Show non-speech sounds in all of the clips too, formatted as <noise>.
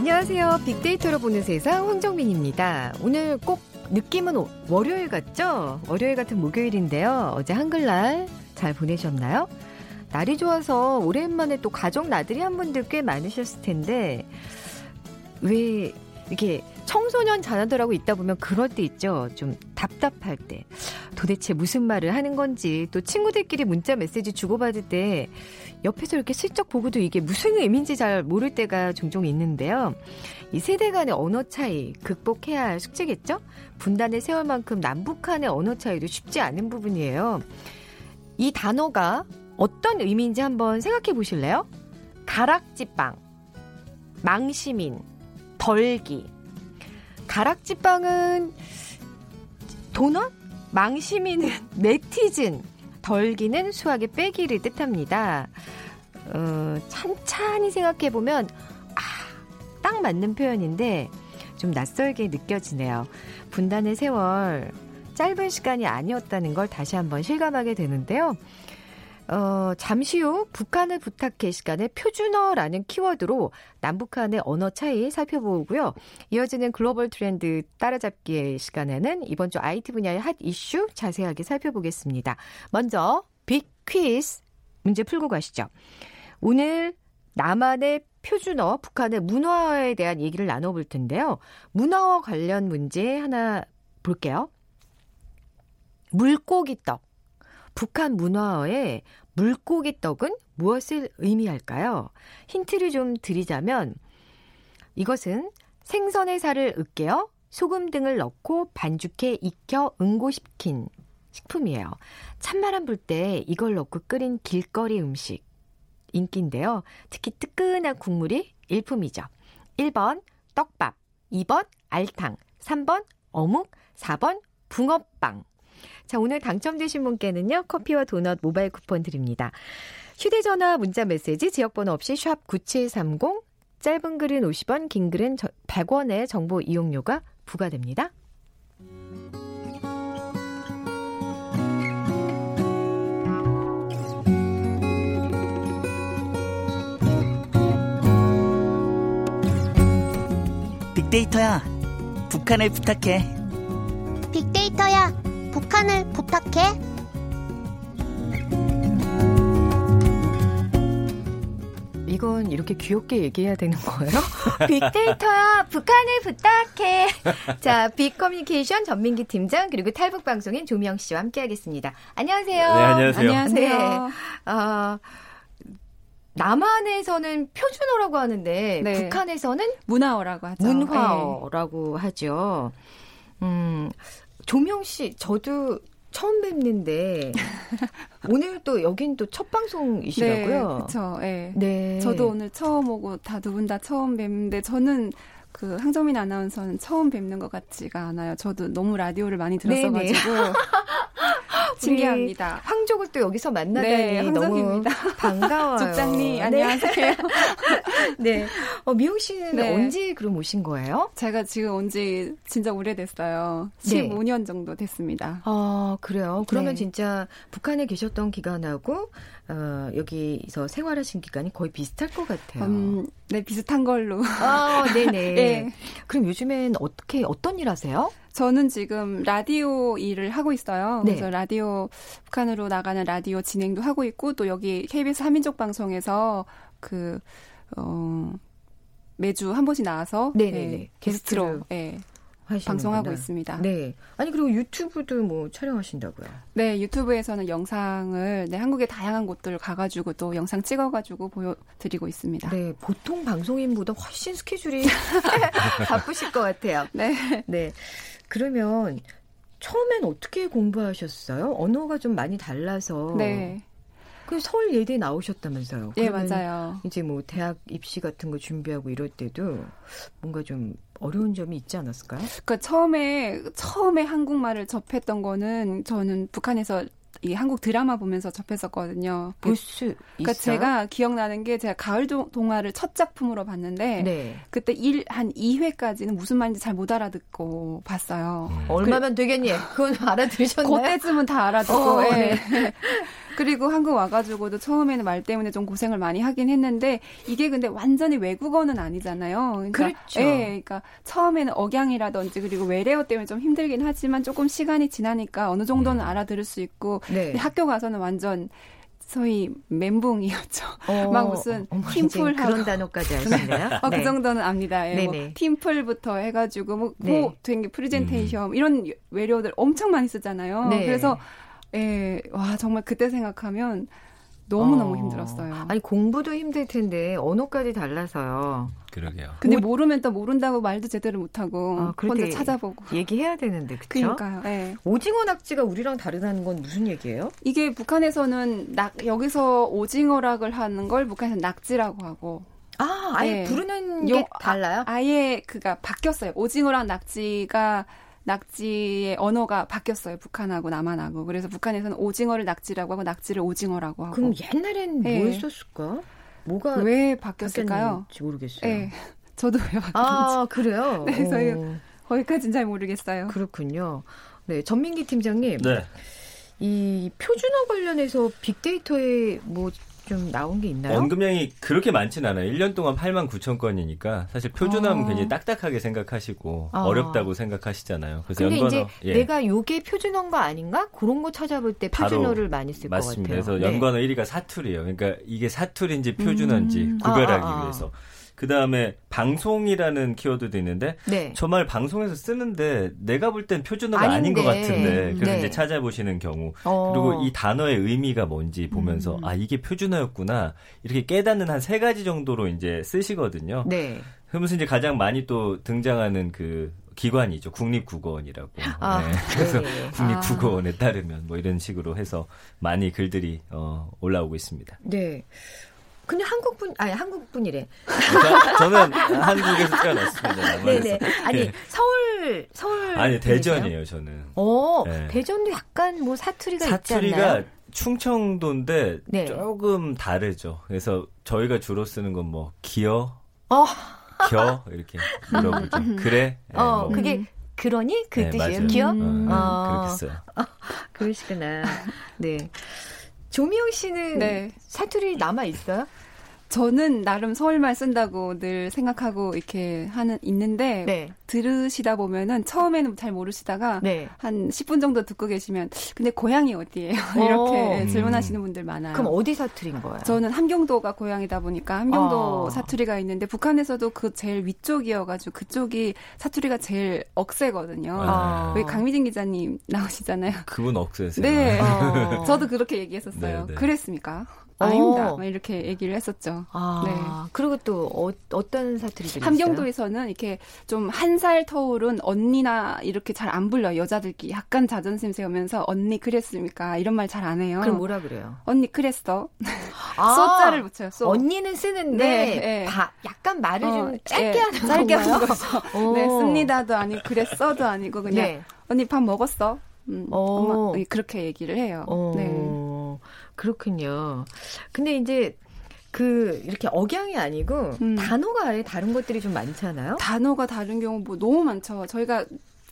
안녕하세요. 빅데이터로 보는 세상 황정민입니다. 오늘 꼭 느낌은 월요일 같죠? 월요일 같은 목요일인데요. 어제 한글날 잘 보내셨나요? 날이 좋아서 오랜만에 또 가족 나들이 한 분들 꽤 많으셨을 텐데 왜 이렇게 청소년 자녀들하고 있다 보면 그럴 때 있죠. 좀 답답할 때. 도대체 무슨 말을 하는 건지 또 친구들끼리 문자 메시지 주고받을 때 옆에서 이렇게 슬쩍 보고도 이게 무슨 의미인지 잘 모를 때가 종종 있는데요. 이 세대 간의 언어 차이 극복해야 할 숙제겠죠? 분단의 세월만큼 남북 한의 언어 차이도 쉽지 않은 부분이에요. 이 단어가 어떤 의미인지 한번 생각해 보실래요? 가락지빵, 망시민, 덜기. 가락지빵은 도넛? 망시민은 <laughs> 네티즌. 덜기는 수학의 빼기를 뜻합니다. 어, 찬찬히 생각해보면, 아, 딱 맞는 표현인데, 좀 낯설게 느껴지네요. 분단의 세월, 짧은 시간이 아니었다는 걸 다시 한번 실감하게 되는데요. 어, 잠시 후 북한을 부탁해 시간에 표준어라는 키워드로 남북한의 언어 차이 살펴보고요. 이어지는 글로벌 트렌드 따라잡기의 시간에는 이번 주 IT 분야의 핫 이슈 자세하게 살펴보겠습니다. 먼저 빅 퀴즈 문제 풀고 가시죠. 오늘 남한의 표준어, 북한의 문화에 대한 얘기를 나눠볼 텐데요. 문화와 관련 문제 하나 볼게요. 물고기 떡. 북한 문화어의 물고기 떡은 무엇을 의미할까요? 힌트를 좀 드리자면 이것은 생선의 살을 으깨어 소금 등을 넣고 반죽해 익혀 응고시킨 식품이에요. 찬바람 불 때 이걸 넣고 끓인 길거리 음식 인기인데요. 특히 뜨끈한 국물이 일품이죠. 1번 떡밥, 2번 알탕, 3번 어묵, 4번 붕어빵. 자, 오늘 당첨되신 분께는요, 커피와 도넛 모바일 쿠폰 드립니다. 휴대전화 문자 메시지 지역번호 없이 샵 9730, 짧은 글은 50원, 긴 글은 100원의 정보 이용료가 부과됩니다. 빅데이터야, 북한을 부탁해. 북한을 부탁해. 이건 이렇게 귀엽게 얘기해야 되는 거예요? <laughs> 빅데이터야, 북한을 부탁해. 자, 빅커뮤니케이션 전민기 팀장 그리고 탈북 방송인 조명 씨와 함께하겠습니다. 안녕하세요. 네, 안녕하세요. 안녕하세요. 네. 어, 남한에서는 표준어라고 하는데 네. 북한에서는 문화어라고 하죠. 문화어라고 네. 하죠. 음, 조명 씨, 저도 처음 뵙는데 <laughs> 오늘 또 여긴 또 첫 방송이시라고요? 네, 그렇죠. 네. 네. 저도 오늘 처음 오고 다 두 분 다 처음 뵙는데 저는 그 황정민 아나운서는 처음 뵙는 것 같지가 않아요. 저도 너무 라디오를 많이 들었어가지고 <laughs> 신기합니다. 황족을 또 여기서 만나다니 네, 황족입니다. 너무 반가워요. <laughs> 족장님 네. 안녕하세요. 네. 어, 미용 씨는 네. 언제 그럼 오신 거예요? 제가 지금 온 지 진짜 오래됐어요. 15년 정도 됐습니다. 아 그래요. 그러면 네. 진짜 북한에 계셨던 기간하고 어, 여기서 생활하신 기간이 거의 비슷할 것 같아요. 음, 네, 비슷한 걸로. 아, 네네. <laughs> 네. 그럼 요즘엔 어떻게, 어떤 일 하세요? 저는 지금 라디오 일을 하고 있어요. 네. 그래서 라디오, 북한으로 나가는 라디오 진행도 하고 있고, 또 여기 KBS 한민족 방송에서 그, 어, 매주 한 번씩 나와서. 네, 게스트로 네, 방송하고 있습니다. 네. 아니 그리고 유튜브도 뭐 촬영하신다고요? 네, 유튜브에서는 영상을 네, 한국의 다양한 곳들 가가지고 또 영상 찍어가지고 보여드리고 있습니다. 네, 보통 방송인보다 훨씬 스케줄이 <laughs> <laughs> 바쁘실 것 같아요. 네. 네. 그러면 처음엔 어떻게 공부하셨어요? 언어가 좀 많이 달라서. 네. 그 서울 예대 나오셨다면서요? 네, 맞아요. 이제 뭐 대학 입시 같은 거 준비하고 이럴 때도 뭔가 좀 어려운 점이 있지 않았을까요? 그러니까 처음에 처음에 한국말을 접했던 거는 저는 북한에서 이 한국 드라마 보면서 접했었거든요. 볼수 그러니까 제가 기억나는 게 제가 가을 동화를 첫 작품으로 봤는데 네. 그때 1, 한 2회까지는 무슨 말인지 잘 못 알아듣고 봤어요. 음. 얼마면 되겠니? 그건 알아들으셨나요? 그때쯤은 다 알아듣고. 어, 네. <laughs> 그리고 한국 와가지고도 처음에는 말 때문에 좀 고생을 많이 하긴 했는데 이게 근데 완전히 외국어는 아니잖아요. 그러니까, 그렇죠. 예, 그러니까 처음에는 억양이라든지 그리고 외래어 때문에 좀 힘들긴 하지만 조금 시간이 지나니까 어느 정도는 음. 알아들을 수 있고 네. 학교 가서는 완전 소위 멘붕이었죠. 어, <laughs> 막 무슨 팀플 그런 단어까지 하시네요. <laughs> 어, 그 네. 그 정도는 압니다. 예, 뭐 팀플부터 해가지고 뭐, 네. 뭐 되게 프리젠테이션 음. 이런 외래어들 엄청 많이 쓰잖아요. 네. 그래서 예, 와 정말 그때 생각하면 너무너무 어. 힘들었어요. 아니 공부도 힘들 텐데 언어까지 달라서요. 그러게요. 근데 오, 모르면 또 모른다고 말도 제대로 못하고 아, 혼자 찾아보고 얘기해야 되는데 그쵸? 그러니까요. 네. 오징어 낙지가 우리랑 다르다는 건 무슨 얘기예요? 이게 북한에서는 낙 여기서 오징어락을 하는 걸 북한에서 낙지라고 하고 아 아예 네. 부르는 게 아, 달라요? 아, 아예 그가 바뀌었어요. 오징어랑 낙지가 낙지의 언어가 바뀌었어요. 북한하고 남한하고. 그래서 북한에서는 오징어를 낙지라고 하고 낙지를 오징어라고 하고. 그럼 옛날엔 네. 뭐였었을까? 뭐가 왜 바뀌었을까요? 모르겠어요. 네. <laughs> 저도 왜 바뀌었는지. 아, 그래요? <laughs> 네, 저희 거기까지는 잘 모르겠어요. 그렇군요. 네, 전민기 팀장님. 네. 이 표준어 관련해서 빅데이터에 뭐 좀 나온 게 있나요? 언급량이 그렇게 많진 않아요. 1년 동안 8만 9천 건이니까 사실 표준어는 아. 굉장히 딱딱하게 생각하시고 아. 어렵다고 생각하시잖아요. 그래서 근데 연관어, 이제 예. 내가 요게 표준어인가 아닌가? 그런 거 찾아볼 때 표준어를 많이 쓸 것 같아요. 맞습니다. 그래서 네. 연관어 1위가 사투리예요. 그러니까 이게 사투리인지 표준어인지 음. 구별하기 아, 아, 아. 위해서. 그 다음에 방송이라는 키워드도 있는데 네. 저말 방송에서 쓰는데 내가 볼 땐 표준어가 아닌데. 아닌 것 같은데 그래서 네. 이제 찾아보시는 경우 어. 그리고 이 단어의 의미가 뭔지 보면서 음. 아 이게 표준어였구나 이렇게 깨닫는 한 세 가지 정도로 이제 쓰시거든요. 네. 그러면서 이제 가장 많이 또 등장하는 그 기관이죠. 국립국어원이라고. 아, 네. <laughs> 그래서 네. 국립국어원에 따르면 뭐 이런 식으로 해서 많이 글들이 어, 올라오고 있습니다. 네. 근데 한국 분, 아니 한국 분이래. 저는 한국에서 태어났습니다. <laughs> 네네. 아니 네. 서울 서울. 아니 대전이에요 저는. 어 네. 대전도 약간 뭐 사투리가, 사투리가 있지 않나요? 충청도인데 네. 조금 다르죠. 그래서 저희가 주로 쓰는 건 뭐 기어, 어. 겨 이렇게 물어보죠. 그래. 네, 어 뭐. 그게 그러니 그 네, 뜻이에요. 기어. 음, 어. 그렇게 써요. 어, <laughs> 그러시구나. 네. 조미영 씨는 네. 사투리 남아 있어요? 저는 나름 서울말 쓴다고 늘 생각하고 이렇게 하는 있는데 네. 들으시다 보면은 처음에는 잘 모르시다가 네. 한 10분 정도 듣고 계시면 근데 고향이 어디예요? <laughs> 이렇게 음. 질문하시는 분들 많아요. 그럼 어디 사투리인 거예요? 저는 함경도가 고향이다 보니까 함경도 아. 사투리가 있는데 북한에서도 그 제일 위쪽이어 가지고 그쪽이 사투리가 제일 억세거든요. 아. 여기 강미진 기자님 나오시잖아요. 그분 억세세요. 네, 어. 저도 그렇게 얘기했었어요. 네, 네. 그랬습니까? 아닙니다. 어. 이렇게 얘기를 했었죠. 아, 네. 그리고 또 어, 떤 사투리들이 함경도에서는 이렇게 좀 한 살 터울은 언니나 이렇게 잘 안 불러요. 여자들끼리 약간 자존심 세우면서 언니 그랬습니까? 이런 말 잘 안 해요. 그럼 뭐라 그래요? 언니 그랬어. 아, <laughs> 쏘자를 붙여요. 쏘. 언니는 쓰는데 네, 네. 바, 약간 말을 어, 좀 짧게 네, 하는 짧게 하는 거죠. <laughs> 네, 씁니다도 아니고 그랬어도 아니고 그냥 네. 언니 밥 먹었어. 음, 엄마 그렇게 얘기를 해요. 어. 네. 그렇군요. 근데 이제 그 이렇게 억양이 아니고 음. 단어가 아예 다른 것들이 좀 많잖아요. 단어가 다른 경우 뭐 너무 많죠. 저희가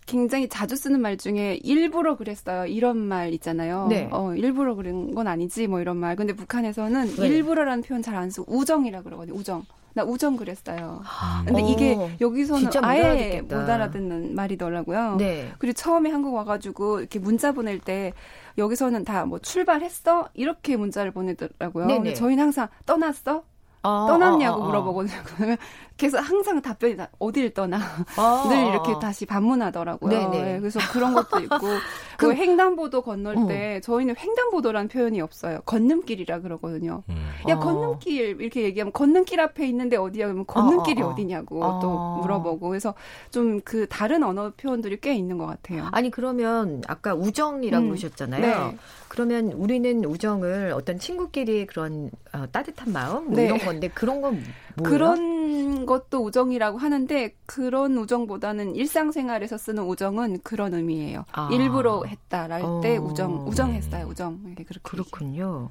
굉장히 자주 쓰는 말 중에 일부러 그랬어요. 이런 말 있잖아요. 네. 어, 일부러 그런 건 아니지 뭐 이런 말. 근데 북한에서는 네. 일부러라는 표현 잘 안 쓰고 우정이라 그러거든요. 우정. 나 우정 그랬어요. 음. 근데 이게 어, 여기서는 아예 못 알아듣는 말이더라고요. 네. 그리고 처음에 한국 와가지고 이렇게 문자 보낼 때 여기서는 다 뭐 출발했어 이렇게 문자를 보내더라고요. 네네. 근데 저희는 항상 떠났어 어, 떠났냐고 어, 어, 물어보거든요. <laughs> 그러면 계속 항상 답변이 다 어딜 떠나 어, <laughs> 늘 이렇게 다시 반문하더라고요. 네네. 네, 그래서 그런 것도 있고 <laughs> 그 횡단보도 건널 어. 때 저희는 횡단보도라는 표현이 없어요. 건너길이라 그러거든요. 음. 야 어. 건너길 이렇게 얘기하면 건너길 앞에 있는데 어디야 그러면 건너길이 어, 디냐고 또 물어보고 그래서 좀 그 다른 언어 표현들이 꽤 있는 것 같아요. 아니 그러면 아까 우정이라고 음. 그러셨잖아요. 네. 그러면 우리는 우정을 어떤 친구끼리 그런 어, 따뜻한 마음 뭐 네. 이런 건데 그런 건 뭐예요? 그런 것도 우정이라고 하는데 그런 우정보다는 일상생활에서 쓰는 우정은 그런 의미예요. 아. 일부러 했다랄 어. 때 우정 우정했어요. 우정 이렇게 그렇게 그렇군요.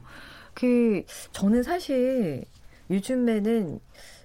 그 저는 사실 요즘에는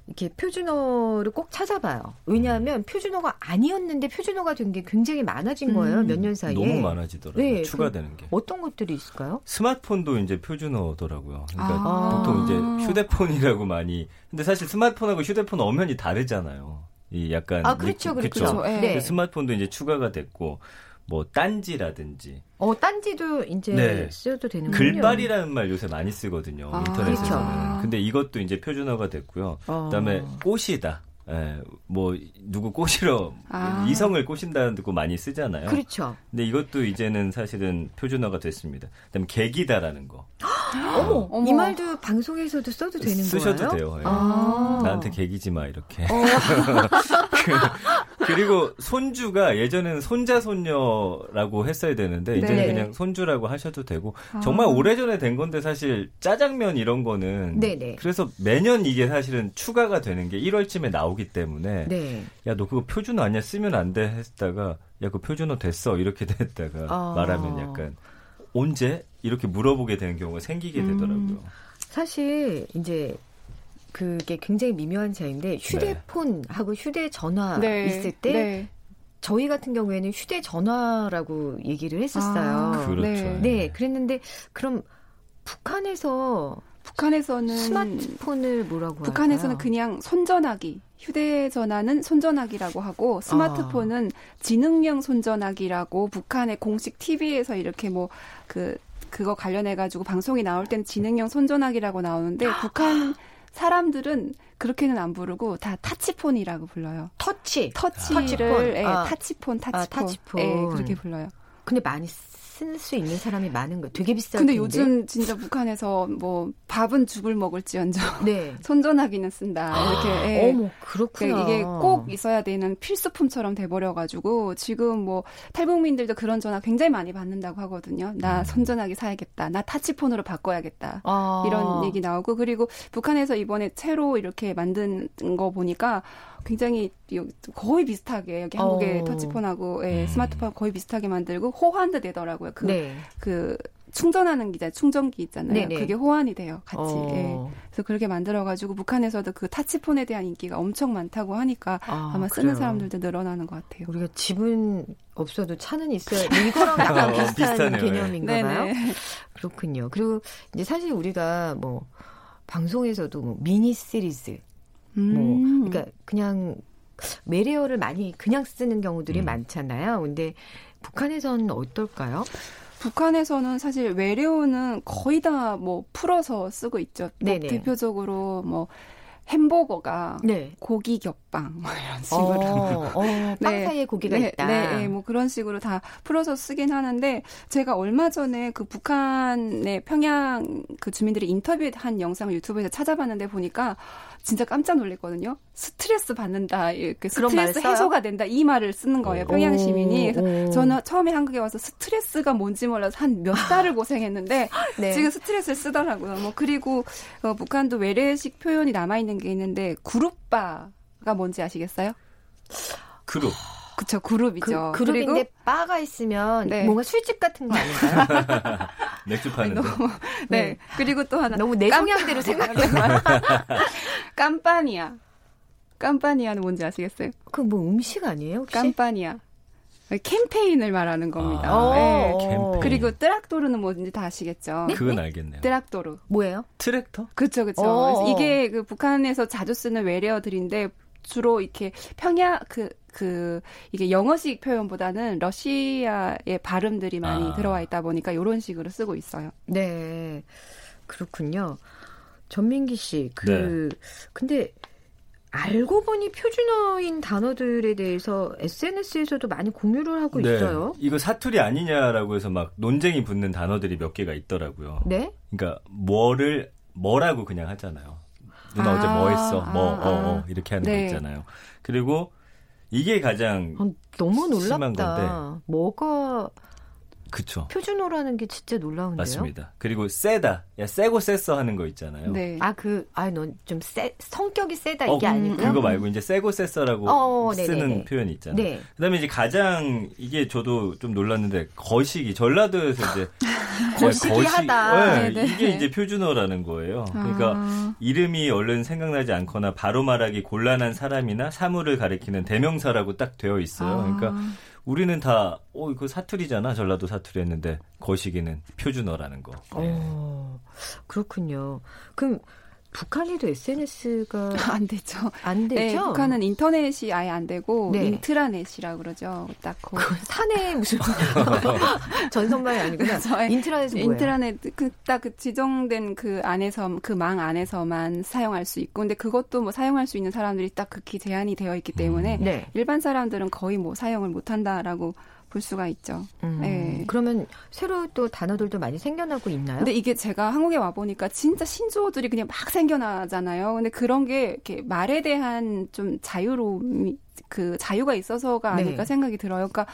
이렇게 표준어를 꼭 찾아봐요. 왜냐하면 표준어가 아니었는데 표준어가 된 게 굉장히 많아진 거예요. 음. 몇년 사이에. 너무 많아지더라고요. 네, 추가되는 그, 게. 어떤 것들이 있을까요? 스마트폰도 이제 표준어더라고요. 그러니까 아. 보통 이제 휴대폰이라고 많이. 근데 사실 스마트폰하고 휴대폰 어면이 다르잖아요. 이 약간 아 그렇죠, 그렇죠. 그렇죠. 네. 스마트폰도 이제 추가가 됐고 뭐 딴지라든지. 어, 딴지도 이제 네. 써도 되는군요. 글발이라는 말 요새 많이 쓰거든요. 아, 인터넷에서는. 그렇죠. 근데 이것도 이제 표준어가 됐고요. 어. 그다음에 꽃이다. 예, 뭐 누구 꼬시러 아. 이성을 꼬신다는 듣고 많이 쓰잖아요. 그렇죠. 근데 이것도 이제는 사실은 표준어가 됐습니다. 그다음 에 계기다라는 거. <gasps> 어머, 어머, 이 말도 방송에서도 써도 되는 쓰셔도 거예요? 쓰셔도 돼요. 예. 아. 나한테 계기지 마 이렇게. 어. <laughs> 그, 리고 손주가 예전에는 손자 손녀라고 했어야 되는데 이제는 네. 그냥 손주라고 하셔도 되고 아. 정말 오래전에 된 건데 사실 짜장면 이런 거는 네네. 그래서 매년 이게 사실은 추가가 되는 게 1월쯤에 나오 기 때문에 네. 야너 그거 표준어 아니야 쓰면 안 돼 했다가 야 그 표준어 됐어 이렇게 <laughs> 됐다가 아. 말하면 약간 언제 이렇게 물어보게 되는 경우가 생기게 음. 되더라고요. 음, 사실 이제 그게 굉장히 미묘한 차이인데 휴대폰하고 휴대전화 네. 있을 때 네. 저희 같은 경우에는 휴대전화라고 얘기를 했었어요. 아, 그렇죠. 네. 네, 그랬는데 그럼 북한에서 북한에서는 스마트폰을 뭐라고 북한에서는 할까요? 그냥 손전화기 휴대전화는 손전화기라고 하고 스마트폰은 아. 지능형 손전화기라고 북한의 공식 TV에서 이렇게 뭐그 그거 관련해 가지고 방송이 나올 때는 지능형 손전화기라고 나오는데 <gasps> 북한 사람들은 그렇게는 안 부르고 다 타치폰이라고 불러요. 터치. 터치를 타치폰. 예, 아. 타치폰, 타치폰. 아, 타치폰. 예, 그렇게 불러요. 근데 많이 쓸 수 있는 사람이 많은 거 되게 비싸. 근데 요즘 진짜 북한에서 뭐 밥은 죽을 먹을지언정 <laughs> 네. <laughs> 손전화기는 쓴다 이렇게. 예. 어머 그렇구나. 그러니까 이게 꼭 있어야 되는 필수품처럼 돼버려가지고 지금 뭐 탈북민들도 그런 전화 굉장히 많이 받는다고 하거든요. 나 음. 손전화기 사야겠다. 나 타치폰으로 바꿔야겠다. 아. 이런 얘기 나오고 그리고 북한에서 이번에 새로 이렇게 만든 거 보니까 굉장히 거의 비슷하게 여기 한국의 어. 터치폰하고 예, 음. 스마트폰 거의 비슷하게 만들고 호환도 되더라고요. 그, 네. 그 충전하는 기자 충전기 있잖아요. 네네. 그게 호환이 돼요, 같이. 어. 예. 그래서 그렇게 만들어가지고 북한에서도 그 타치폰에 대한 인기가 엄청 많다고 하니까 아, 마 쓰는 사람들도 늘어나는 것 같아요. 우리가 집은 없어도 차는 있어요. 이거랑 <laughs> 약간 어, 비슷한 개념인가봐요. 그렇군요. 그리고 이제 사실 우리가 뭐 방송에서도 뭐 미니 시리즈 뭐 음. 뭐 그러니까 그냥 외래어를 많이 그냥 쓰는 경우들이 음. 많잖아요. 근데 북한에서는 어떨까요? 북한에서는 사실 외래어는 거의 다 뭐 풀어서 쓰고 있죠. 뭐 대표적으로 뭐 햄버거가 네. 고기 겹빵 뭐 이런 식으로 어, 어, <laughs> 빵 네. 사이에 고기가 네, 있다. 네, 네, 뭐 그런 식으로 다 풀어서 쓰긴 하는데 제가 얼마 전에 그 북한의 평양 그 주민들이 인터뷰한 영상을 유튜브에서 찾아봤는데 보니까 진짜 깜짝 놀랐거든요. 스트레스 받는다, 이렇게 스트레스 해소가 된다 이 말을 쓰는 거예요. 평양 시민이. 그래서 저는 처음에 한국에 와서 스트레스가 뭔지 몰라서 한 몇 <gasps> 달을 고생했는데 네. 지금 스트레스를 쓰더라고요. 뭐 그리고 어, 북한도 외래식 표현이 남아 있는 게 있는데 그룹바가 뭔지 아시겠어요? 그룹. 그쵸 그룹이죠. 그, 룹인데 그리고 바가 있으면 네. 뭔가 술집 같은 거 아닌가요? <laughs> 맥주 파는 네. 네. 그리고 또 하나 너무 내 성향대로 생각해. <laughs> 깜빠니아. 깜빠니아는 뭔지 아시겠어요? 그 뭐 음식 아니에요? 혹시? 깜빠니아. 캠페인을 말하는 겁니다. 아, 네. 캠페인. 그리고 뜨락도르는 뭔지 다 아시겠죠? 네? 그건 알겠네요. 뜨락도르. 뭐예요? 트랙터? 그렇죠, 그렇죠. 이게 그 북한에서 자주 쓰는 외래어들인데 주로 이렇게 평야 그, 그, 이게 영어식 표현보다는 러시아의 발음들이 많이 아. 들어와 있다 보니까 이런 식으로 쓰고 있어요. 네. 그렇군요. 전민기 씨, 그, 네. 근데 알고 보니 표준어인 단어들에 대해서 SNS에서도 많이 공유를 하고 네. 있어요. 이거 사투리 아니냐라고 해서 막 논쟁이 붙는 단어들이 몇 개가 있더라고요. 네? 그러니까 뭐를 뭐라고 그냥 하잖아요. 누나 아, 어제 뭐 했어? 뭐, 아, 어, 어, 이렇게 하는 네. 거 있잖아요. 그리고 이게 가장 아, 너무 놀랍다. 심한 건데. 뭐가 그쵸. 표준어라는 게 진짜 놀라운데요. 맞습니다. 그리고 세다, 야 세고 셌어 하는 거 있잖아요. 네. 아 그, 아넌좀 세, 성격이 세다 이게 어, 아니고요. 그거 말고 이제 세고 셌어라고 어, 쓰는 표현이 있잖아요. 네. 그다음에 이제 가장 이게 저도 좀 놀랐는데 거시기 전라도에서 이제 <laughs> 거시기하다. 네, 이게 이제 표준어라는 거예요. 그러니까 아. 이름이 얼른 생각나지 않거나 바로 말하기 곤란한 사람이나 사물을 가리키는 대명사라고 딱 되어 있어요. 아. 그러니까 우리는 다, 어, 이거 사투리잖아. 전라도 사투리 했는데, 거시기는 표준어라는 거. 네. 어, 그렇군요. 그럼 북한에도 SNS가 <laughs> 안 되죠. 안 되죠. 네, 북한은 인터넷이 아예 안 되고 네. 인트라넷이라 그러죠. 딱 그. 산에 무슨 <laughs> 전선말이 아니구나. 인트라넷은 뭐예요? 인트라넷 그딱 그 지정된 그 안에서 그 망 안에서만 사용할 수 있고 근데 그것도 뭐 사용할 수 있는 사람들이 딱 극히 제한이 되어 있기 때문에 음. 네. 일반 사람들은 거의 뭐 사용을 못 한다라고 볼 수가 있죠. 음, 네. 그러면 새로 또 단어들도 많이 생겨나고 있나요? 근데 이게 제가 한국에 와 보니까 진짜 신조어들이 그냥 막 생겨나잖아요. 근데 그런 게 이렇게 말에 대한 좀 자유로움이 그 자유가 있어서가 네. 아닐까 네. 생각이 들어요. 그러니까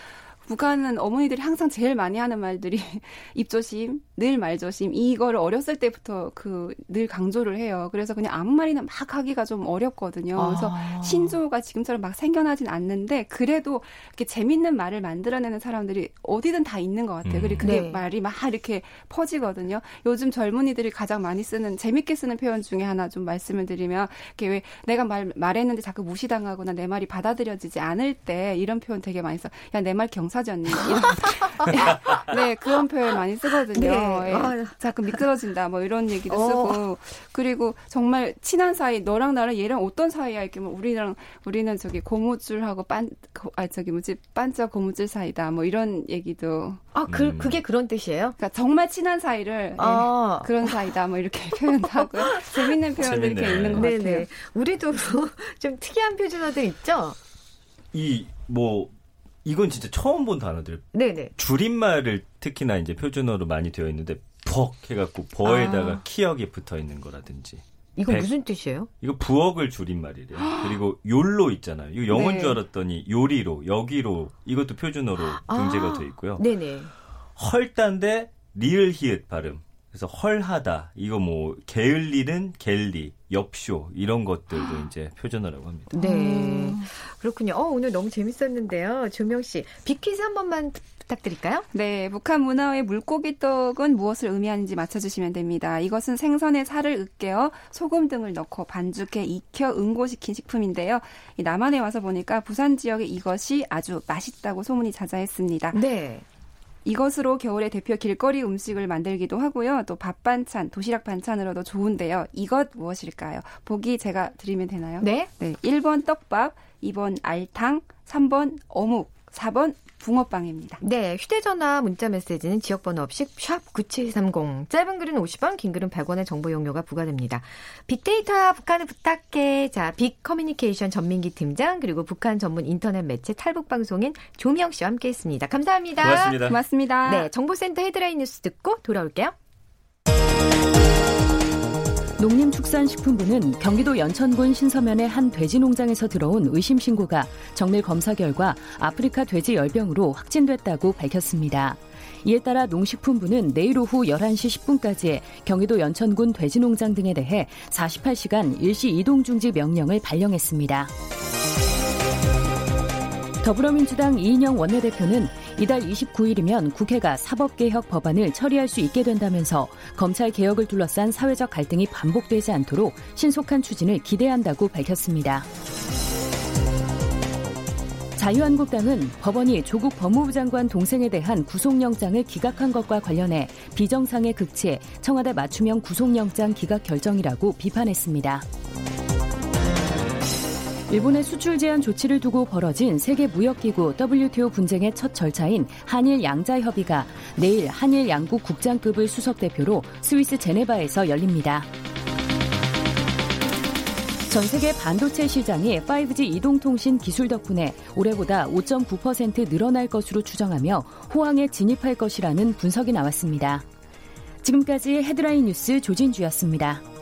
북한은 어머니들이 항상 제일 많이 하는 말들이 <laughs> 입조심, 늘 말조심 이거를 어렸을 때부터 그 늘 강조를 해요. 그래서 그냥 아무 말이나 막 하기가 좀 어렵거든요. 그래서 아. 신조어가 지금처럼 막 생겨나진 않는데 그래도 이렇게 재밌는 말을 만들어내는 사람들이 어디든 다 있는 것 같아요. 그리고 그게 네. 말이 막 이렇게 퍼지거든요. 요즘 젊은이들이 가장 많이 쓰는 재밌게 쓰는 표현 중에 하나 좀 말씀을 드리면 이렇게 왜 내가 말 말했는데 자꾸 무시당하거나 내 말이 받아들여지지 않을 때 이런 표현 되게 많이 써. 야 내 말 경사 졌니? <laughs> 네, 그런 표현 많이 쓰거든요. 네. 예. 아, 자꾸 미끄러진다 뭐 이런 얘기도 어. 쓰고 그리고 정말 친한 사이 너랑 나랑 얘랑 어떤 사이야 이렇게 뭐 우리랑 우리는 저기 고무줄하고 빤아 저기 뭐지 반짝 고무줄 사이다 뭐 이런 얘기도 아그 음. 그게 그런 뜻이에요? 그러니까 정말 친한 사이를 아. 네, 그런 사이다 뭐 이렇게 <laughs> 표현도 하고 재밌는 표현들이 이렇게 있는 것 네네. 같아요. 우리도 <laughs> 좀 특이한 표준어들 있죠? 이 뭐 이건 진짜 처음 본 단어들. 네네. 줄임말을 특히나 이제 표준어로 많이 되어 있는데 벅 해갖고 버에다가 아. 키역이 붙어 있는 거라든지. 이거 백, 무슨 뜻이에요? 이거 부엌을 줄임말이래요. 그리고 욜로 있잖아요. 이거 영어인 네. 줄 알았더니 요리로, 여기로 이것도 표준어로 아. 등재가 돼 있고요. 네네. 헐단데 리을 히읗 발음. 그래서 헐하다 이거 뭐 게을리는 갤리 엽쇼 이런 것들도 이제 표준어라고 합니다. 네 그렇군요. 어, 오늘 너무 재밌었는데요, 조명 씨 빅퀴즈 한 번만 부탁드릴까요? 네, 북한 문화의 물고기 떡은 무엇을 의미하는지 맞춰주시면 됩니다. 이것은 생선의 살을 으깨어 소금 등을 넣고 반죽해 익혀 응고시킨 식품인데요. 남한에 와서 보니까 부산 지역에 이것이 아주 맛있다고 소문이 자자했습니다. 네. 이것으로 겨울에 대표 길거리 음식을 만들기도 하고요. 또 밥 반찬, 도시락 반찬으로도 좋은데요. 이것 무엇일까요? 보기 제가 드리면 되나요? 네. 네. 1번 떡밥, 2번 알탕, 3번 어묵, 4번 붕어빵입니다. 네, 휴대전화 문자 메시지는 지역번호 없이 샵 9730. 짧은 글은 50원, 긴 글은 100원의 정보 용료가 부과됩니다. 빅데이터 북한을 부탁해. 자, 빅 커뮤니케이션 전민기 팀장 그리고 북한 전문 인터넷 매체 탈북 방송인 조미영 씨와 함께했습니다. 감사합니다. 고맙습니다. 고맙습니다. 네, 정보센터 헤드라인 뉴스 듣고 돌아올게요. 농림축산식품부는 경기도 연천군 신서면의 한 돼지 농장에서 들어온 의심 신고가 정밀 검사 결과 아프리카 돼지 열병으로 확진됐다고 밝혔습니다. 이에 따라 농식품부는 내일 오후 11시 10분까지 경기도 연천군 돼지 농장 등에 대해 48시간 일시 이동 중지 명령을 발령했습니다. 더불어민주당 이인영 원내대표는 이달 29일이면 국회가 사법개혁 법안을 처리할 수 있게 된다면서 검찰 개혁을 둘러싼 사회적 갈등이 반복되지 않도록 신속한 추진을 기대한다고 밝혔습니다. 자유한국당은 법원이 조국 법무부 장관 동생에 대한 구속영장을 기각한 것과 관련해 비정상의 극치, 청와대 맞춤형 구속영장 기각 결정이라고 비판했습니다. 일본의 수출 제한 조치를 두고 벌어진 세계 무역기구 WTO 분쟁의 첫 절차인 한일 양자 협의가 내일 한일 양국 국장급을 수석 대표로 스위스 제네바에서 열립니다. 전 세계 반도체 시장이 5G 이동통신 기술 덕분에 올해보다 5.9% 늘어날 것으로 추정하며 호황에 진입할 것이라는 분석이 나왔습니다. 지금까지 헤드라인 뉴스 조진주였습니다.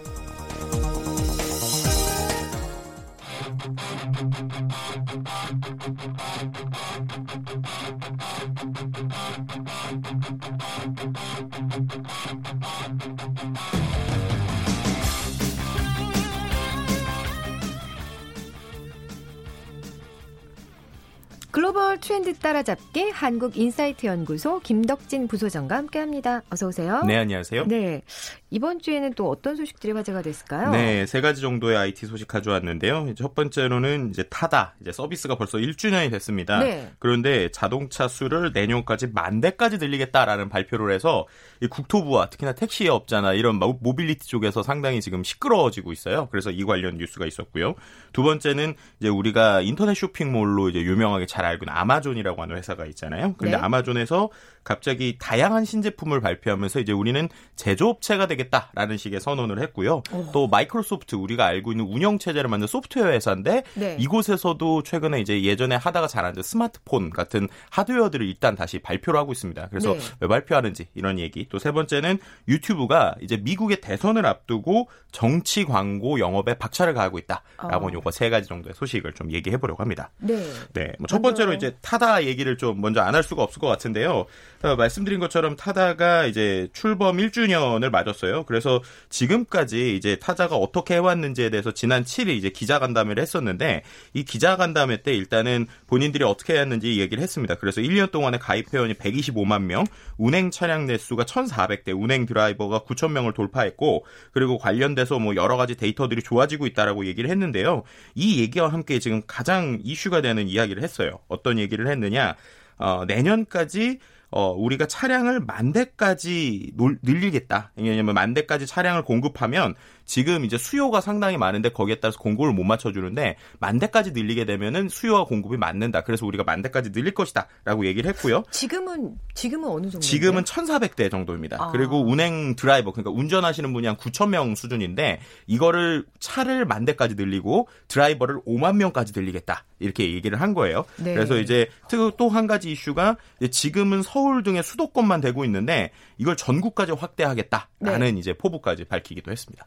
트렌드 따라잡기 한국인사이트 연구소 김덕진 부소장과 함께합니다. 어서 오세요. 네, 안녕하세요. 네, 이번 주에는 또 어떤 소식들이 화제가 됐을까요? 네, 세 가지 정도의 IT 소식 가져왔는데요. 첫 번째로는 이제 타다 이제 서비스가 벌써 1주년이 됐습니다. 네. 그런데 자동차 수를 내년까지 만 대까지 늘리겠다라는 발표를 해서 이 국토부와 특히나 택시 업자나 이런 모빌리티 쪽에서 상당히 지금 시끄러워지고 있어요. 그래서 이 관련 뉴스가 있었고요. 두 번째는 이제 우리가 인터넷 쇼핑몰로 이제 유명하게 잘 알고 있는 아마존이라고 하는 회사가 있잖아요. 근데 네. 아마존에서 갑자기 다양한 신제품을 발표하면서 이제 우리는 제조업체가 되 겠다라는 식의 선언을 했고요. 오. 또 마이크로소프트 우리가 알고 있는 운영 체제를 만든 소프트웨어 회사인데 네. 이곳에서도 최근에 이제 예전에 하다가 잘안 된 스마트폰 같은 하드웨어들을 일단 다시 발표를 하고 있습니다. 그래서 네. 왜 발표하는지 이런 얘기. 또 세 번째는 유튜브가 이제 미국의 대선을 앞두고 정치 광고 영업에 박차를 가하고 있다라고 어. 요거 세 가지 정도의 소식을 좀 얘기해 보려고 합니다. 네. 네. 뭐 첫 번째로 이제 타다 얘기를 좀 먼저 안 할 수가 없을 것 같은데요. 어, 말씀드린 것처럼 타다가 이제 출범 1주년을 맞았어요. 그래서 지금까지 이제 타자가 어떻게 해왔는지에 대해서 지난 7일 이제 기자간담회를 했었는데 이 기자간담회 때 일단은 본인들이 어떻게 해왔는지 얘기를 했습니다. 그래서 1년 동안에 가입 회원이 125만 명, 운행 차량 내수가 1,400대, 운행 드라이버가 9천 명을 돌파했고 그리고 관련돼서 뭐 여러 가지 데이터들이 좋아지고 있다라고 얘기를 했는데요. 이 얘기와 함께 지금 가장 이슈가 되는 이야기를 했어요. 어떤 얘기를 했느냐? 어, 내년까지 어, 우리가 차량을 만 대까지 늘리겠다. 왜냐하면 만 대까지 차량을 공급하면 지금 이제 수요가 상당히 많은데 거기에 따라서 공급을 못 맞춰주는데 만 대까지 늘리게 되면은 수요와 공급이 맞는다. 그래서 우리가 만 대까지 늘릴 것이다라고 얘기를 했고요. 지금은 지금은 어느 정도? 지금은 1,400대 정도입니다. 아. 그리고 운행 드라이버 그러니까 운전하시는 분이 한 9천 명 수준인데 이거를 차를 만 대까지 늘리고 드라이버를 5만 명까지 늘리겠다 이렇게 얘기를 한 거예요. 네. 그래서 이제 또 한 가지 이슈가 지금은 서울 등의 수도권만 되고 있는데 이걸 전국까지 확대하겠다라는 네. 이제 포부까지 밝히기도 했습니다.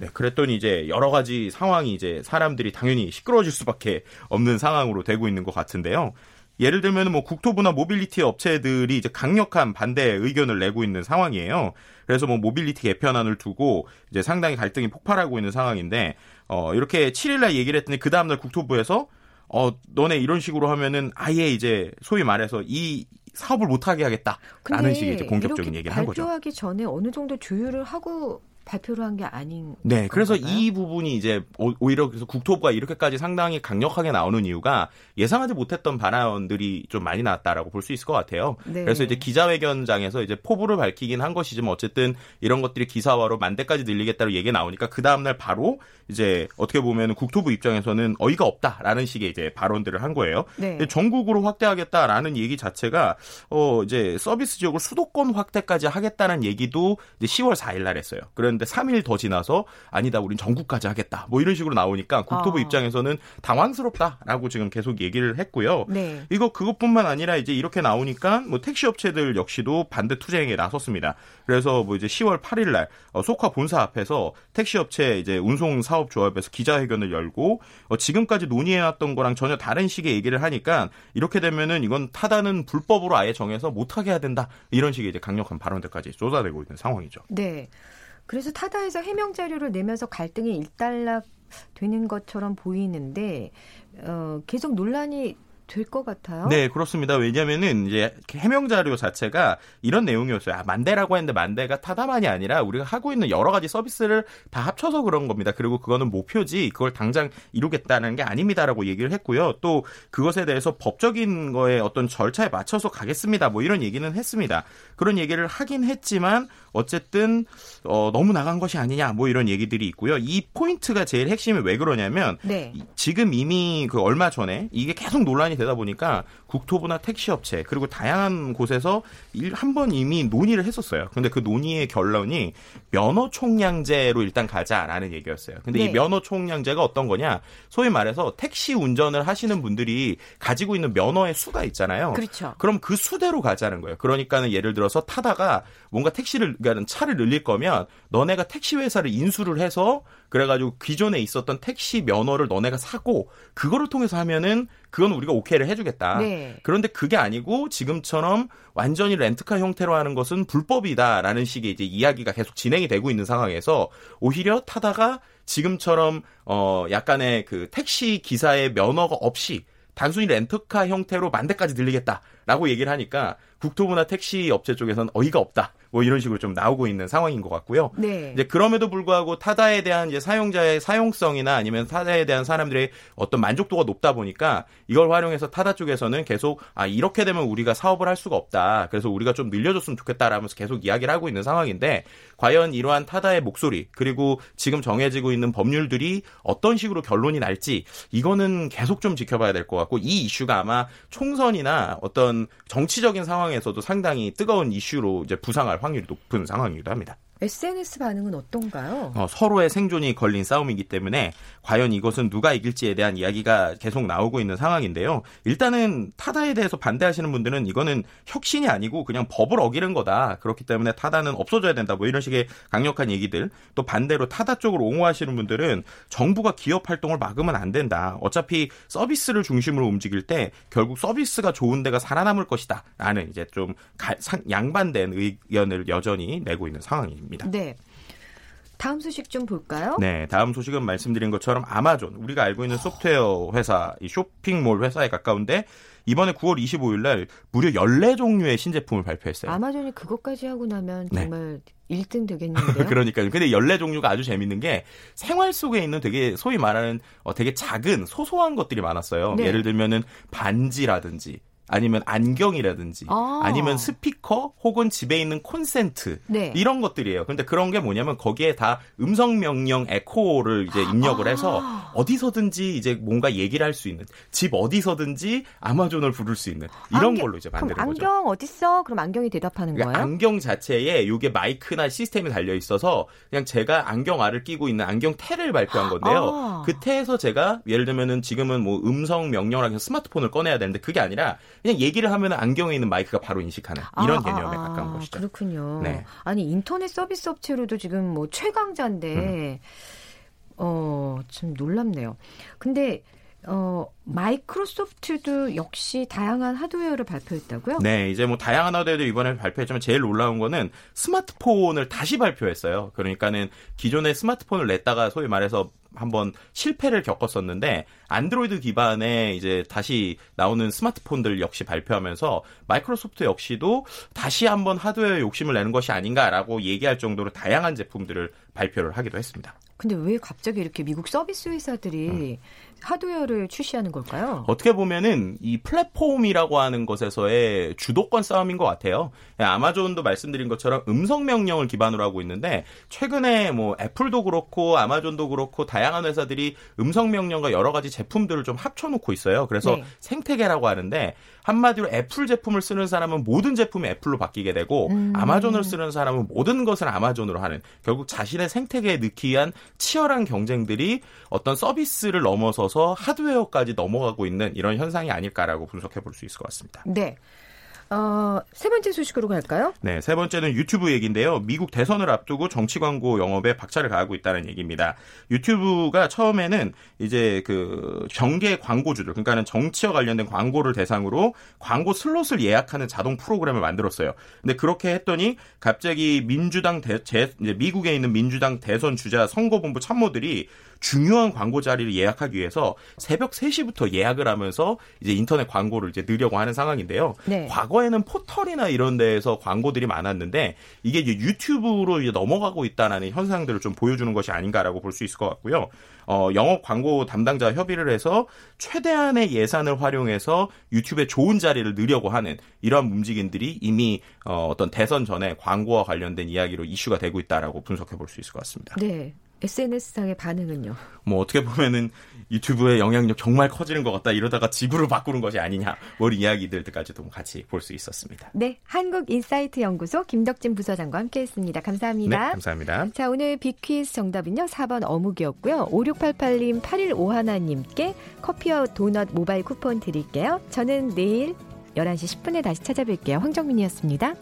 네, 그랬더니 이제 여러 가지 상황이 이제 사람들이 당연히 시끄러워질 수밖에 없는 상황으로 되고 있는 것 같은데요. 예를 들면 뭐 국토부나 모빌리티 업체들이 이제 강력한 반대 의견을 내고 있는 상황이에요. 그래서 뭐 모빌리티 개편안을 두고 이제 상당히 갈등이 폭발하고 있는 상황인데 어 이렇게 7일 날 얘기를 했더니 그 다음 날 국토부에서 어 너네 이런 식으로 하면은 아예 이제 소위 말해서 이 사업을 못 하게 하겠다라는 식의 이제 공격적인 얘기를 한 거죠. 발표하기 전에 어느 정도 조율을 하고 발표를 한 게 아닌. 네, 그래서 건가요? 이 부분이 이제 오히려 그래서 국토부가 이렇게까지 상당히 강력하게 나오는 이유가 예상하지 못했던 발언들이 좀 많이 나왔다라고 볼 수 있을 것 같아요. 네. 그래서 이제 기자회견장에서 이제 포부를 밝히긴 한 것이지만 어쨌든 이런 것들이 기사화로 만 대까지 늘리겠다고 얘기 나오니까 그 다음날 바로 이제 어떻게 보면 국토부 입장에서는 어이가 없다라는 식의 이제 발언들을 한 거예요. 네. 전국으로 확대하겠다라는 얘기 자체가 어 이제 서비스 지역을 수도권 확대까지 하겠다는 얘기도 이제 10월 4일 날 했어요. 그런 데 3일 더 지나서 아니다, 우린 전국까지 하겠다. 뭐 이런 식으로 나오니까 국토부 아. 입장에서는 당황스럽다라고 지금 계속 얘기를 했고요. 네. 이거 그것뿐만 아니라 이제 이렇게 나오니까 뭐 택시 업체들 역시도 반대 투쟁에 나섰습니다. 그래서 뭐 이제 10월 8일 날 어, 소카 본사 앞에서 택시 업체 이제 운송 사업 사업조합에서 기자회견을 열고 어, 지금까지 논의해왔던 거랑 전혀 다른 식의 얘기를 하니까 이렇게 되면은 이건 타다는 불법으로 아예 정해서 못하게 해야 된다 이런 식의 이제 강력한 발언들까지 쏟아내고 있는 상황이죠. 네. 그래서 타다에서 해명 자료를 내면서 갈등이 일단락 되는 것처럼 보이는데 어, 계속 논란이 될 것 같아요. 네, 그렇습니다. 왜냐면은 이제 해명 자료 자체가 이런 내용이었어요. 아, 만대라고 했는데 만대가 타다만이 아니라 우리가 하고 있는 여러 가지 서비스를 다 합쳐서 그런 겁니다. 그리고 그거는 목표지 그걸 당장 이루겠다는 게 아닙니다라고 얘기를 했고요. 또 그것에 대해서 법적인 거에 어떤 절차에 맞춰서 가겠습니다. 뭐 이런 얘기는 했습니다. 그런 얘기를 하긴 했지만 어쨌든 어, 너무 나간 것이 아니냐 뭐 이런 얘기들이 있고요. 이 포인트가 제일 핵심이 왜 그러냐면 네. 지금 이미 그 얼마 전에 이게 계속 논란이 되다 보니까 국토부나 택시업체 그리고 다양한 곳에서 한 번 이미 논의를 했었어요. 근데 그 논의의 결론이 면허 총량제로 일단 가자라는 얘기였어요. 근데 네. 이 면허 총량제가 어떤 거냐? 소위 말해서 택시 운전을 하시는 분들이 가지고 있는 면허의 수가 있잖아요. 그렇죠. 그럼 그 수대로 가자는 거예요. 그러니까는 예를 들어서 타다가 뭔가 택시를 그러니까 차를 늘릴 거면 너네가 택시 회사를 인수를 해서 그래가지고 기존에 있었던 택시 면허를 너네가 사고 그거를 통해서 하면은 그건 우리가 오케이를 해주겠다. 네. 그런데 그게 아니고 지금처럼 완전히 렌트카 형태로 하는 것은 불법이다라는 식의 이제 이야기가 계속 진행이 되고 있는 상황에서 오히려 타다가 지금처럼 어 약간의 그 택시 기사의 면허가 없이 단순히 렌터카 형태로 만 대까지 들리겠다 라고 얘기를 하니까 국토부나 택시 업체 쪽에서는 어이가 없다. 뭐 이런 식으로 좀 나오고 있는 상황인 것 같고요. 네. 이제 그럼에도 불구하고 타다에 대한 이제 사용자의 사용성이나 아니면 타다에 대한 사람들의 어떤 만족도가 높다 보니까 이걸 활용해서 타다 쪽에서는 계속 아 이렇게 되면 우리가 사업을 할 수가 없다. 그래서 우리가 좀 늘려줬으면 좋겠다라면서 계속 이야기를 하고 있는 상황인데 과연 이러한 타다의 목소리 그리고 지금 정해지고 있는 법률들이 어떤 식으로 결론이 날지 이거는 계속 좀 지켜봐야 될 것 같고 이 이슈가 아마 총선이나 어떤 정치적인 상황에서도 상당히 뜨거운 이슈로 이제 부상할 확률이 높은 상황이기도 합니다. SNS 반응은 어떤가요? 어, 서로의 생존이 걸린 싸움이기 때문에 과연 이것은 누가 이길지에 대한 이야기가 계속 나오고 있는 상황인데요. 일단은 타다에 대해서 반대하시는 분들은 이거는 혁신이 아니고 그냥 법을 어기는 거다. 그렇기 때문에 타다는 없어져야 된다. 뭐 이런 식의 강력한 얘기들. 또 반대로 타다 쪽으로 옹호하시는 분들은 정부가 기업 활동을 막으면 안 된다. 어차피 서비스를 중심으로 움직일 때 결국 서비스가 좋은 데가 살아남을 것이다. 라는 이제 좀 양반된 의견을 여전히 내고 있는 상황입니다. 있습니다. 네. 다음 소식 좀 볼까요? 네, 다음 소식은 말씀드린 것처럼 아마존, 우리가 알고 있는 소프트웨어 회사, 이 쇼핑몰 회사에 가까운데 이번에 9월 25일 날 무려 14종류의 신제품을 발표했어요. 아마존이 그것까지 하고 나면 네. 정말 네. 1등 <laughs> 되겠는데요. 그러니까요. 근데 14종류가 아주 재밌는 게 생활 속에 있는 되게 소위 말하는 어, 되게 작은 소소한 것들이 많았어요. 네. 예를 들면은 반지라든지 아니면 안경이라든지 아. 니면 스피커 혹은 집에 있는 콘센트 네. 이런 것들이에요. 근데 그런 게 뭐냐면 거기에 다 음성 명령 에코를 이제 입력을 해서 아. 어디서든지 이제 뭔가 얘기를 할 수 있는 집 어디서든지 아마존을 부를 수 있는 이런 안경, 걸로 이제 만드는 안경 거죠. 안경 어딨어? 그럼 안경이 대답하는 그러니까 거예요? 안경 자체에 이게 마이크나 시스템이 달려 있어서 그냥 제가 안경 알을 끼고 있는 안경 태를 발표한 건데요. 아. 그 태에서 제가 예를 들면은 지금은 뭐 음성 명령을 스마트폰을 꺼내야 되는데 그게 아니라 그냥 얘기를 하면 안경에 있는 마이크가 바로 인식하는 이런 아, 개념에 아, 가까운 것이죠. 그렇군요. 네. 아니 인터넷 서비스 업체로도 지금 뭐 최강자인데 음. 어좀 놀랍네요. 근데 어, 마이크로소프트도 역시 다양한 하드웨어를 발표했다고요? 네, 이제 뭐 다양한 하드웨어도 이번에 발표했지만 제일 놀라운 거는 스마트폰을 다시 발표했어요. 그러니까는 기존의 스마트폰을 냈다가 소위 말해서 한번 실패를 겪었었는데 안드로이드 기반의 이제 다시 나오는 스마트폰들 역시 발표하면서 마이크로소프트 역시도 다시 한번 하드웨어 욕심을 내는 것이 아닌가라고 얘기할 정도로 다양한 제품들을 발표를 하기도 했습니다. 근데 왜 갑자기 이렇게 미국 서비스 회사들이 음. 하드웨어를 출시하는 걸까요? 어떻게 보면은 이 플랫폼이라고 하는 것에서의 주도권 싸움인 것 같아요. 예, 아마존도 말씀드린 것처럼 음성 명령을 기반으로 하고 있는데 최근에 뭐 애플도 그렇고 아마존도 그렇고 다양한 회사들이 음성 명령과 여러 가지 제품들을 좀 합쳐놓고 있어요. 그래서 네. 생태계라고 하는데 한마디로 애플 제품을 쓰는 사람은 모든 제품이 애플로 바뀌게 되고 음. 아마존을 쓰는 사람은 모든 것을 아마존으로 하는 결국 자신의 생태계에 넣기 위한 치열한 경쟁들이 어떤 서비스를 넘어서서 하드웨어까지 넘어가고 있는 이런 현상이 아닐까라고 분석해 볼 수 있을 것 같습니다. 네. 어, 세 번째 소식으로 갈까요? 네, 세 번째는 유튜브 얘기인데요. 미국 대선을 앞두고 정치 광고 영업에 박차를 가하고 있다는 얘기입니다. 유튜브가 처음에는 이제 그 경계 광고주들, 그러니까는 정치와 관련된 광고를 대상으로 광고 슬롯을 예약하는 자동 프로그램을 만들었어요. 근데 그렇게 했더니 갑자기 민주당 대, 제, 미국에 있는 민주당 대선 주자 선거본부 참모들이 중요한 광고 자리를 예약하기 위해서 새벽 3시부터 예약을 하면서 이제 인터넷 광고를 이제 넣으려고 하는 상황인데요. 네. 과거에는 포털이나 이런 데에서 광고들이 많았는데 이게 이제 유튜브로 이제 넘어가고 있다는 현상들을 좀 보여주는 것이 아닌가라고 볼 수 있을 것 같고요. 어, 영업 광고 담당자 협의를 해서 최대한의 예산을 활용해서 유튜브에 좋은 자리를 넣으려고 하는 이러한 움직임들이 이미 어, 어떤 대선 전에 광고와 관련된 이야기로 이슈가 되고 있다라고 분석해 볼 수 있을 것 같습니다. 네. SNS상의 반응은요? 뭐 어떻게 보면은 유튜브의 영향력 정말 커지는 것 같다 이러다가 지구를 바꾸는 것이 아니냐 뭐 이야기들까지도 같이 볼 수 있었습니다. 네, 한국인사이트 연구소 김덕진 부서장과 함께 했습니다. 감사합니다. 네, 감사합니다. 자, 오늘 비퀴즈 정답은요 4번 어묵이었고요. 5688님 8151님께 커피와 도넛 모바일 쿠폰 드릴게요. 저는 내일 11시 10분에 다시 찾아뵐게요. 황정민이었습니다.